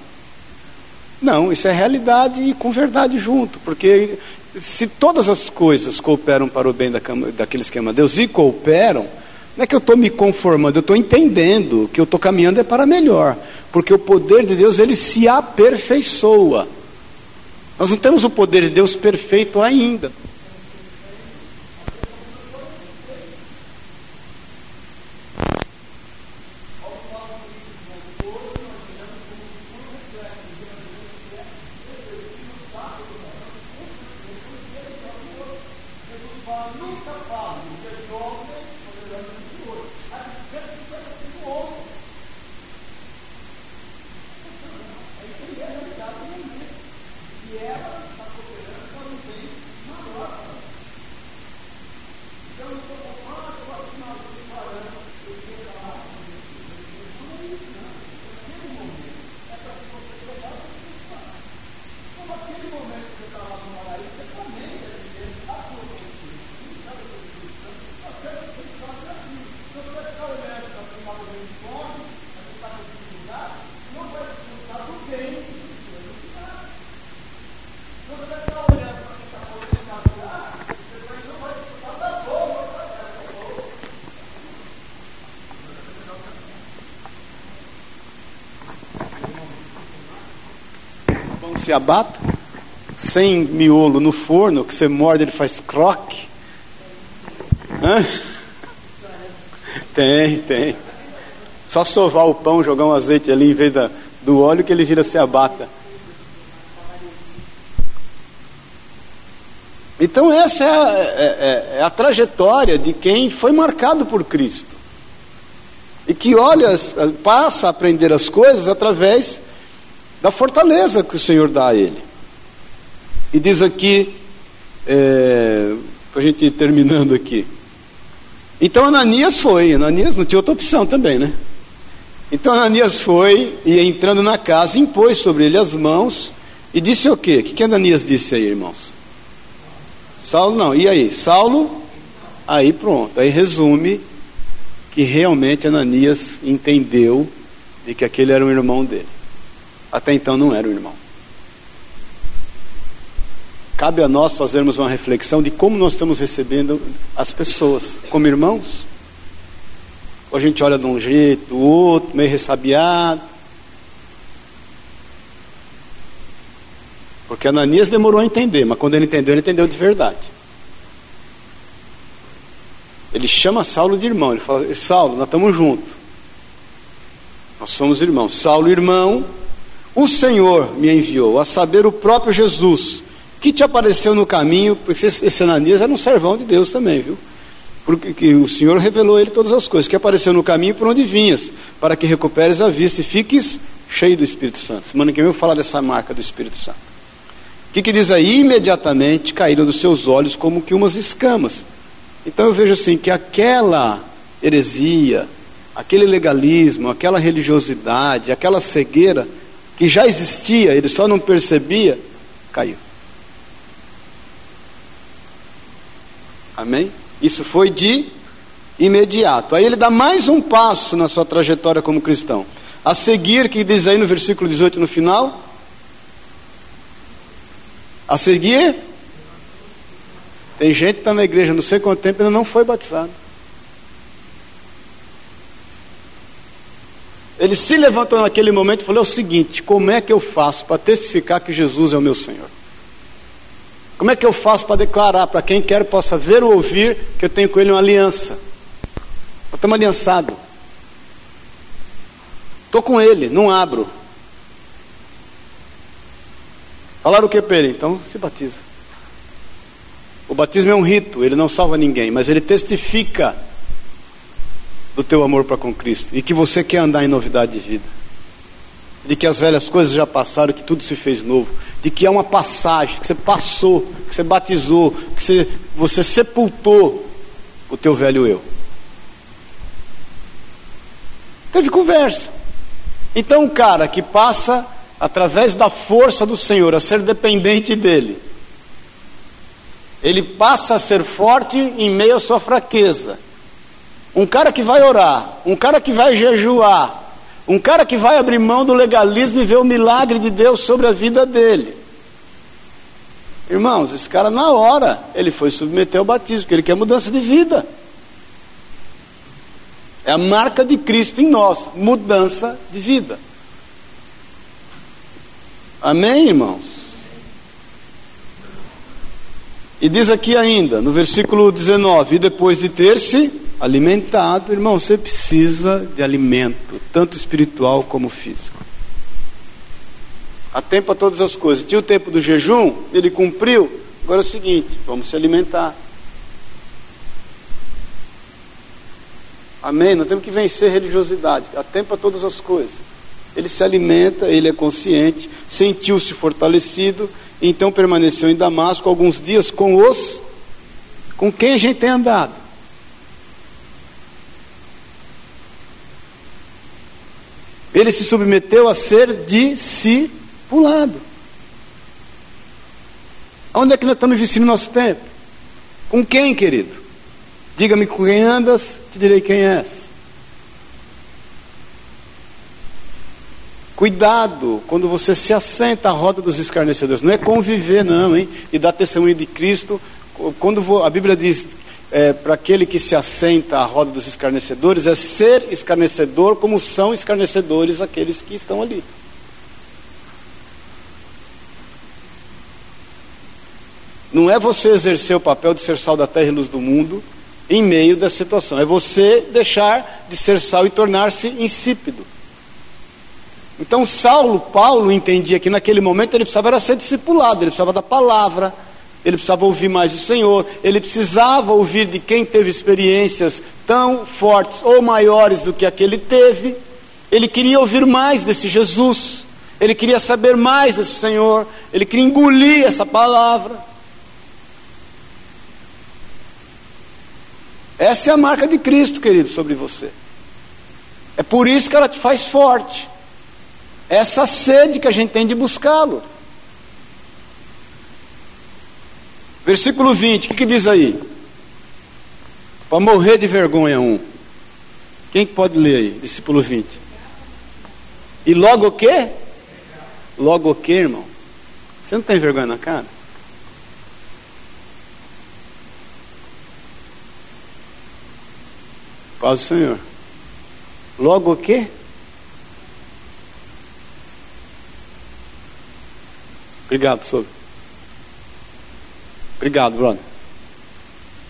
Não, isso é realidade e com verdade junto, porque se todas as coisas cooperam para o bem daqueles que amam a Deus e cooperam, não é que eu estou me conformando, eu estou entendendo que eu estou caminhando é para melhor, porque o poder de Deus ele se aperfeiçoa. Nós não temos o poder de Deus perfeito ainda. Se abata, sem miolo no forno, que você morde, ele faz croque. Hã? Tem, tem. Só sovar o pão, jogar um azeite ali em vez da, do óleo que ele vira se abata. Então essa é a, é, é, é a, trajetória de quem foi marcado por Cristo. E que olha, passa a aprender as coisas através da fortaleza que o Senhor dá a ele. E diz aqui, é, a gente ir terminando aqui. Então Ananias foi, Ananias não tinha outra opção também, né? Então Ananias foi e entrando na casa, impôs sobre ele as mãos e disse o quê? O que, que Ananias disse aí, irmãos? Saulo não, e aí? Saulo, aí pronto, aí resume que realmente Ananias entendeu de que aquele era um irmão dele. Até então não era o irmão. Cabe a nós fazermos uma reflexão de como nós estamos recebendo as pessoas, como irmãos. Ou a gente olha de um jeito, o outro, meio ressabiado. Porque Ananias demorou a entender, mas quando ele entendeu, ele entendeu de verdade. Ele chama Saulo de irmão. Ele fala: Saulo, nós estamos juntos. Nós somos irmãos. Saulo, irmão, o Senhor me enviou, a saber, o próprio Jesus, que te apareceu no caminho, porque esse Ananias era um servão de Deus também, viu? Porque que o Senhor revelou a ele todas as coisas, que apareceu no caminho por onde vinhas, para que recuperes a vista e fiques cheio do Espírito Santo. Semana que vem eu vou falar dessa marca do Espírito Santo. O que, que diz aí? Imediatamente caíram dos seus olhos como que umas escamas. Então eu vejo assim que aquela heresia, aquele legalismo, aquela religiosidade, aquela cegueira, que já existia, ele só não percebia, caiu. Amém? Isso foi de imediato. Aí ele dá mais um passo na sua trajetória como cristão. A seguir, que diz aí no versículo 18 no final. A seguir, tem gente que está na igreja não sei quanto tempo ainda não foi batizado. Ele se levantou naquele momento e falou: é o seguinte, como é que eu faço para testificar que Jesus é o meu Senhor? Como é que eu faço para declarar para quem quer possa ver ou ouvir que eu tenho com ele uma aliança? Nós estamos aliançados. Estou com ele, não abro. Falaram o que para ele? Então se batiza. O batismo é um rito, ele não salva ninguém, mas ele testifica do teu amor para com Cristo e que você quer andar em novidade de vida. De que as velhas coisas já passaram, que tudo se fez novo. De que é uma passagem, que você passou, que você batizou, que você, você sepultou o teu velho eu. Teve conversa. Então, um cara que passa através da força do Senhor a ser dependente dele, ele passa a ser forte em meio à sua fraqueza. Um cara que vai orar, um cara que vai jejuar, um cara que vai abrir mão do legalismo e ver o milagre de Deus sobre a vida dele. Irmãos, esse cara na hora, ele foi submeter ao batismo, porque ele quer mudança de vida. É a marca de Cristo em nós, mudança de vida. Amém, irmãos? E diz aqui ainda, no versículo 19: E depois de ter se alimentado, irmão, você precisa de alimento, tanto espiritual como físico. Há tempo para todas as coisas. Tinha o tempo do jejum, ele cumpriu. Agora é o seguinte: vamos se alimentar. Amém? Nós temos que vencer a religiosidade. Há tempo para todas as coisas. Ele se alimenta, ele é consciente, sentiu-se fortalecido então permaneceu em Damasco alguns dias com os com quem a gente tem andado. Ele se submeteu a ser discipulado. Onde é que nós estamos investindo nosso tempo? Com quem, querido? Diga-me com quem andas, te direi quem és. Cuidado quando você se assenta à roda dos escarnecedores. Não é conviver, não, hein? E dar testemunho de Cristo. Quando a Bíblia diz é, para aquele que se assenta à roda dos escarnecedores, é ser escarnecedor como são escarnecedores aqueles que estão ali. Não é você exercer o papel de ser sal da terra e luz do mundo em meio dessa situação. É você deixar de ser sal e tornar-se insípido. Então Saulo, Paulo entendia que naquele momento ele precisava era ser discipulado, ele precisava da palavra, ele precisava ouvir mais do Senhor, ele precisava ouvir de quem teve experiências tão fortes ou maiores do que aquele teve. Ele queria ouvir mais desse Jesus, ele queria saber mais desse Senhor, ele queria engolir essa palavra. Essa é a marca de Cristo, querido, sobre você. É por isso que ela te faz forte essa sede que a gente tem de buscá-lo. Versículo 20, o que, que, diz aí? Para morrer de vergonha, um. Quem pode ler aí? Discípulo 20. E logo o quê? Logo o quê, irmão? Você não tem vergonha na cara? Paz do Senhor. Logo o quê? Obrigado, sobre. Obrigado, Bruno.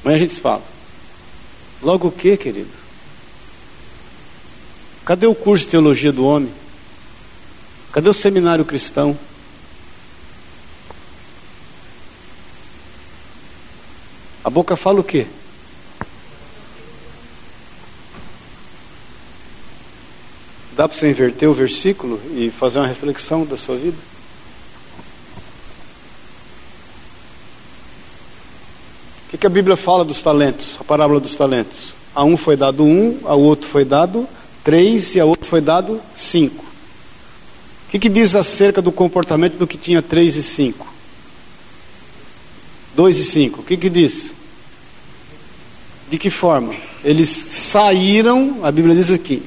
Amanhã a gente se fala. Logo o que, querido? Cadê o curso de teologia do homem? Cadê o seminário cristão? A boca fala o quê? Dá para você inverter o versículo e fazer uma reflexão da sua vida? Que, a Bíblia fala dos talentos? A parábola dos talentos. A um foi dado um, ao outro foi dado três e a outro foi dado cinco. O que, que diz acerca do comportamento do que tinha três e cinco? Dois e cinco. O que, que diz? De que forma? Eles saíram, a Bíblia diz aqui,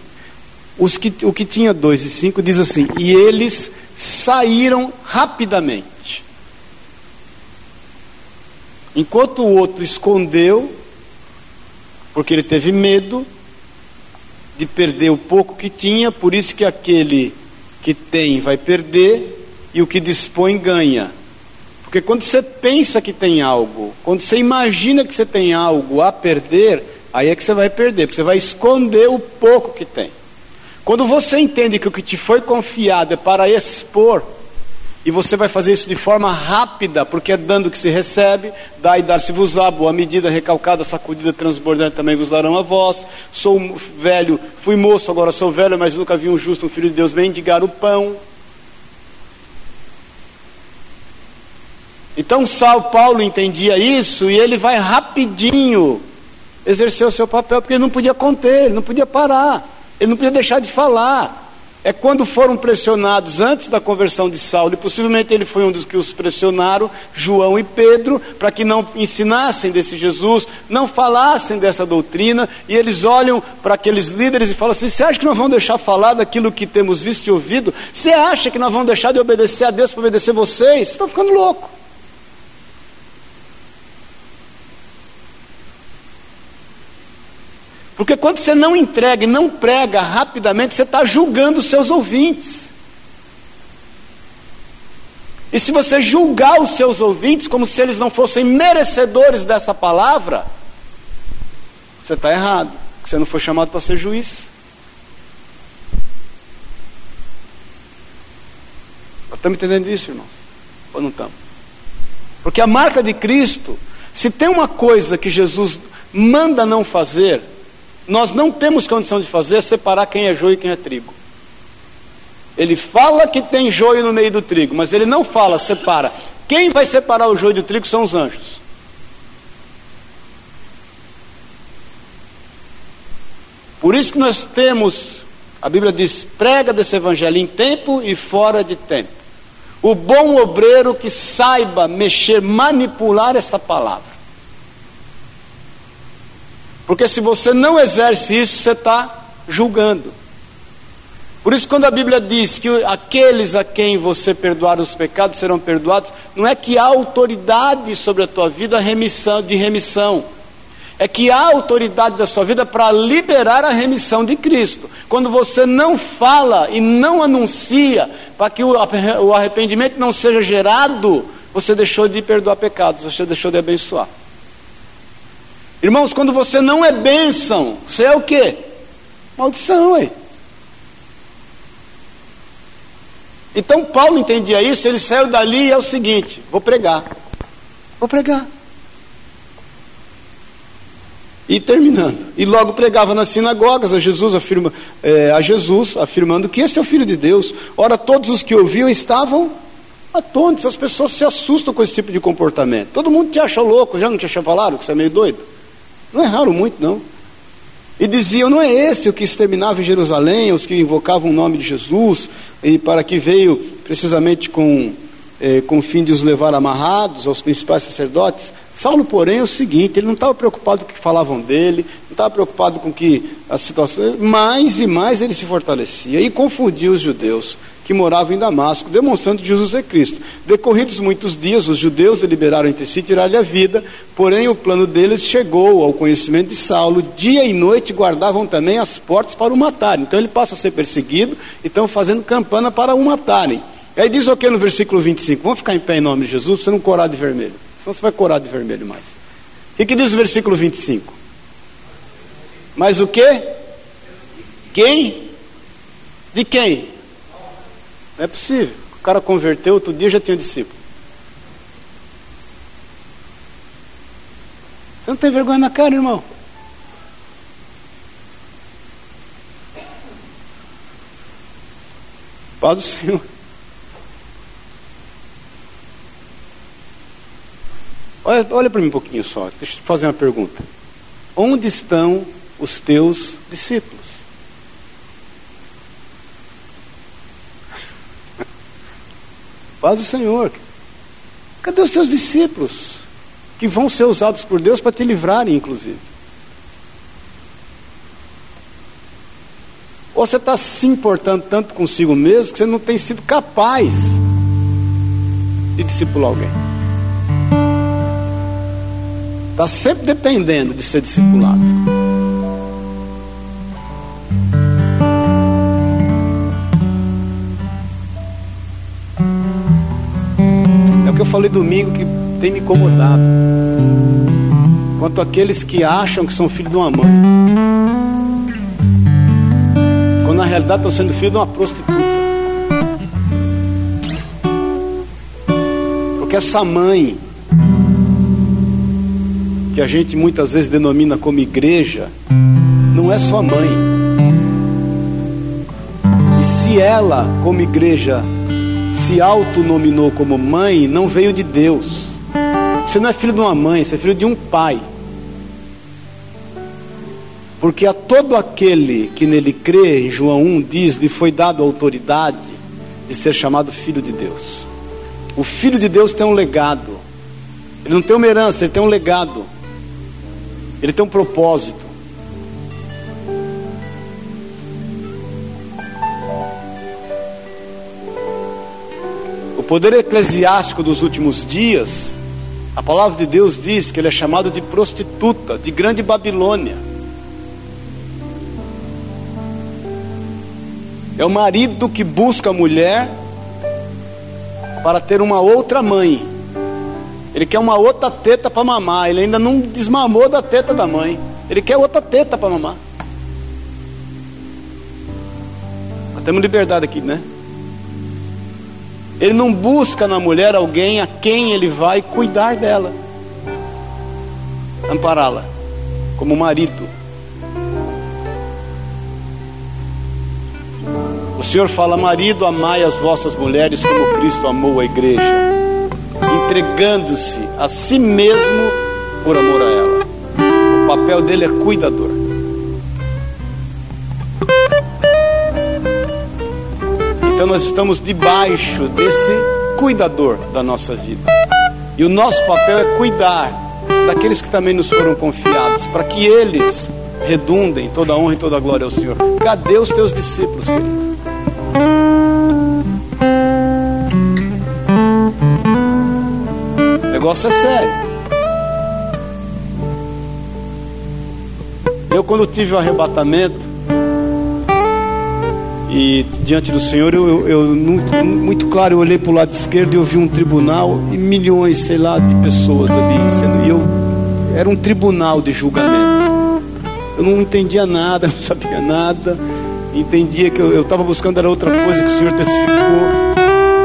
os que, o que tinha dois e cinco diz assim, e eles saíram rapidamente. Enquanto o outro escondeu, porque ele teve medo de perder o pouco que tinha, por isso que aquele que tem vai perder e o que dispõe ganha. Porque quando você pensa que tem algo, quando você imagina que você tem algo a perder, aí é que você vai perder, porque você vai esconder o pouco que tem. Quando você entende que o que te foi confiado é para expor, e você vai fazer isso de forma rápida, porque é dando que se recebe, dá e dar-se-vos-á, boa medida, recalcada, sacudida, transbordante, também vos darão a voz. Sou velho, fui moço, agora sou velho, mas nunca vi um justo, um filho de Deus mendigar o pão. Então São Paulo entendia isso e ele vai rapidinho exerceu o seu papel, porque ele não podia conter, ele não podia parar, ele não podia deixar de falar. É quando foram pressionados antes da conversão de Saulo, e possivelmente ele foi um dos que os pressionaram, João e Pedro, para que não ensinassem desse Jesus, não falassem dessa doutrina, e eles olham para aqueles líderes e falam assim: você acha que nós vamos deixar falar daquilo que temos visto e ouvido? Você acha que nós vamos deixar de obedecer a Deus para obedecer vocês? Vocês estão ficando loucos. Porque quando você não entrega e não prega rapidamente, você está julgando os seus ouvintes. E se você julgar os seus ouvintes como se eles não fossem merecedores dessa palavra, você está errado. Você não foi chamado para ser juiz. Estamos entendendo isso, irmãos? Ou não estamos? Porque a marca de Cristo, se tem uma coisa que Jesus manda não fazer, nós não temos condição de fazer separar quem é joio e quem é trigo. Ele fala que tem joio no meio do trigo, mas ele não fala, separa. Quem vai separar o joio do trigo são os anjos. Por isso que nós temos, a Bíblia diz, prega desse evangelho em tempo e fora de tempo. O bom obreiro que saiba mexer, manipular essa palavra. Porque se você não exerce isso, você está julgando. Por isso, quando a Bíblia diz que aqueles a quem você perdoar os pecados serão perdoados, não é que há autoridade sobre a tua vida remissão, de remissão. É que há autoridade da sua vida para liberar a remissão de Cristo. Quando você não fala e não anuncia para que o arrependimento não seja gerado, você deixou de perdoar pecados, você deixou de abençoar. Irmãos, quando você não é bênção, você é o quê? Maldição, ué. Então Paulo entendia isso, ele saiu dali e é o seguinte: vou pregar. Vou pregar. E terminando. E logo pregava nas sinagogas a Jesus, afirma, é, a Jesus, afirmando que esse é o Filho de Deus. Ora, todos os que ouviam estavam atônitos. As pessoas se assustam com esse tipo de comportamento. Todo mundo te acha louco, já não te acha falado que você é meio doido? Não erraram muito, não. E diziam: não é esse o que exterminava em Jerusalém, os que invocavam o nome de Jesus, e para que veio precisamente com, eh, com o fim de os levar amarrados aos principais sacerdotes. Saulo, porém, é o seguinte: ele não estava preocupado com o que falavam dele, não estava preocupado com que a situação. Mais e mais ele se fortalecia e confundia os judeus que moravam em Damasco, demonstrando Jesus é Cristo. Decorridos muitos dias, os judeus deliberaram entre si tirar-lhe a vida, porém o plano deles chegou ao conhecimento de Saulo. Dia e noite guardavam também as portas para o matarem. Então ele passa a ser perseguido e estão fazendo campana para o matarem. Aí diz o que no versículo 25? Vamos ficar em pé em nome de Jesus, para você não corar de vermelho. Senão você vai corar de vermelho mais. O que, que diz o versículo 25? Mas o que? Quem? De quem? Não é possível. O cara converteu, outro dia já tinha discípulo. Você não tem vergonha na cara, irmão? Paz do Senhor. Olha, olha para mim um pouquinho só. Deixa eu te fazer uma pergunta. Onde estão os teus discípulos? Paz do Senhor. Cadê os teus discípulos? Que vão ser usados por Deus para te livrarem, inclusive. Ou você está se importando tanto consigo mesmo que você não tem sido capaz de discipular alguém. Está sempre dependendo de ser discipulado. Falei domingo que tem me incomodado. Quanto àqueles que acham que são filhos de uma mãe. Quando na realidade estão sendo filhos de uma prostituta. Porque essa mãe, que a gente muitas vezes denomina como igreja, não é sua mãe. E se ela, como igreja, se autonominou como mãe não veio de Deus. Você não é filho de uma mãe, você é filho de um pai. Porque a todo aquele que nele crê, em João 1 diz, lhe foi dado a autoridade de ser chamado filho de Deus. O filho de Deus tem um legado. Ele não tem uma herança, ele tem um legado. Ele tem um propósito. Poder eclesiástico dos últimos dias, a palavra de Deus diz que ele é chamado de prostituta, de grande Babilônia. É o marido que busca a mulher para ter uma outra mãe. Ele quer uma outra teta para mamar. Ele ainda não desmamou da teta da mãe. Ele quer outra teta para mamar. Nós temos liberdade aqui, né? Ele não busca na mulher alguém a quem ele vai cuidar dela, ampará-la, como marido. O Senhor fala: marido, amai as vossas mulheres como Cristo amou a igreja, entregando-se a si mesmo por amor a ela. O papel dele é cuidador. Então nós estamos debaixo desse cuidador da nossa vida. E o nosso papel é cuidar daqueles que também nos foram confiados, para que eles redundem toda a honra e toda a glória ao Senhor. Cadê os teus discípulos, querido? O negócio é sério. Eu, quando tive o arrebatamento, e diante do Senhor, eu, eu, muito, muito, claro, eu olhei para o lado esquerdo e eu vi um tribunal e milhões, sei lá, de pessoas ali. Sendo, e eu, era um tribunal de julgamento. Eu não entendia nada, não sabia nada entendia que eu estava buscando era outra coisa que o Senhor testificou.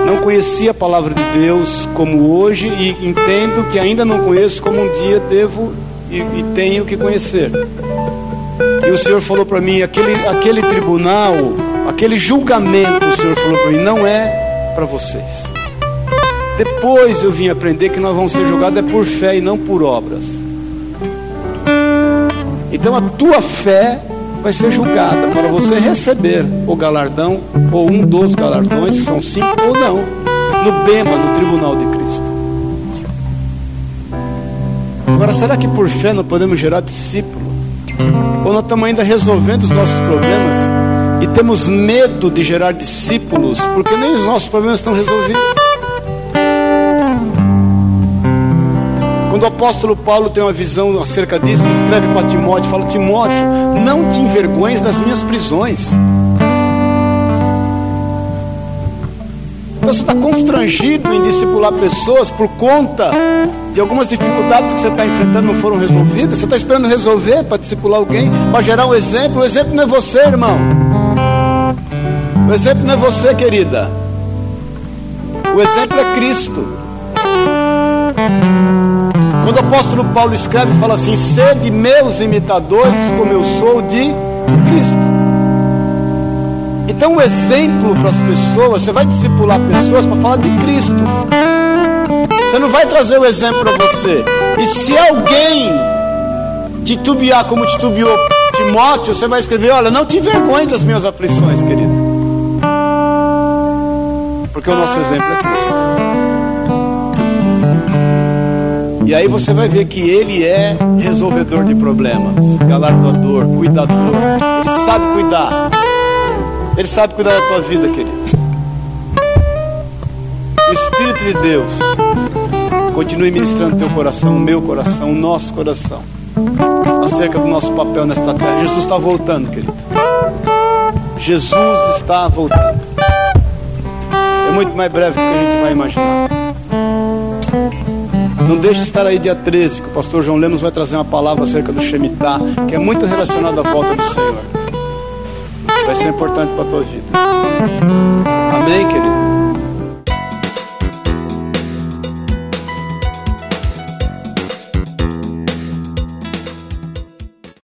Não conhecia a palavra de Deus como hoje e entendo que ainda não conheço como um dia devo e, e tenho que conhecer. E o Senhor falou para mim: aquele, aquele tribunal, aquele julgamento, o Senhor falou para mim, não é para vocês. Depois eu vim aprender que nós vamos ser julgados é por fé e não por obras. Então a tua fé vai ser julgada para você receber o galardão ou um dos galardões, que são cinco ou não, no Bema, no tribunal de Cristo. Agora, será que por fé não podemos gerar discípulo? Ou nós estamos ainda resolvendo os nossos problemas e temos medo de gerar discípulos porque nem os nossos problemas estão resolvidos? Quando o apóstolo Paulo tem uma visão acerca disso, escreve para Timóteo, fala: Timóteo, não te envergonhes das minhas prisões. Então você está constrangido em discipular pessoas por conta de algumas dificuldades que você está enfrentando não foram resolvidas. Você está esperando resolver para discipular alguém, para gerar um exemplo. O exemplo não é você, irmão. O exemplo não é você, querida. O exemplo é Cristo. Quando o apóstolo Paulo escreve, fala assim: sede meus imitadores, como eu sou de Cristo. Então, o exemplo para as pessoas, você vai discipular pessoas para falar de Cristo. Você não vai trazer o exemplo para você. E se alguém titubear como titubeou Timóteo, você vai escrever: Olha, não te envergonhe das minhas aflições, querido. Porque o nosso exemplo é Cristo. E aí você vai ver que ele é resolvedor de problemas, galardoador, cuidador. Ele sabe cuidar. Ele sabe cuidar da tua vida, querido. O Espírito de Deus continue ministrando teu coração, meu coração, nosso coração, acerca do nosso papel nesta terra. Jesus está voltando, querido. Jesus está voltando. É muito mais breve do que a gente vai imaginar. Não deixe de estar aí dia 13, que o pastor João Lemos vai trazer uma palavra acerca do Shemitah, que é muito relacionado à volta do Senhor. Vai ser importante para a tua vida. Amém, querido?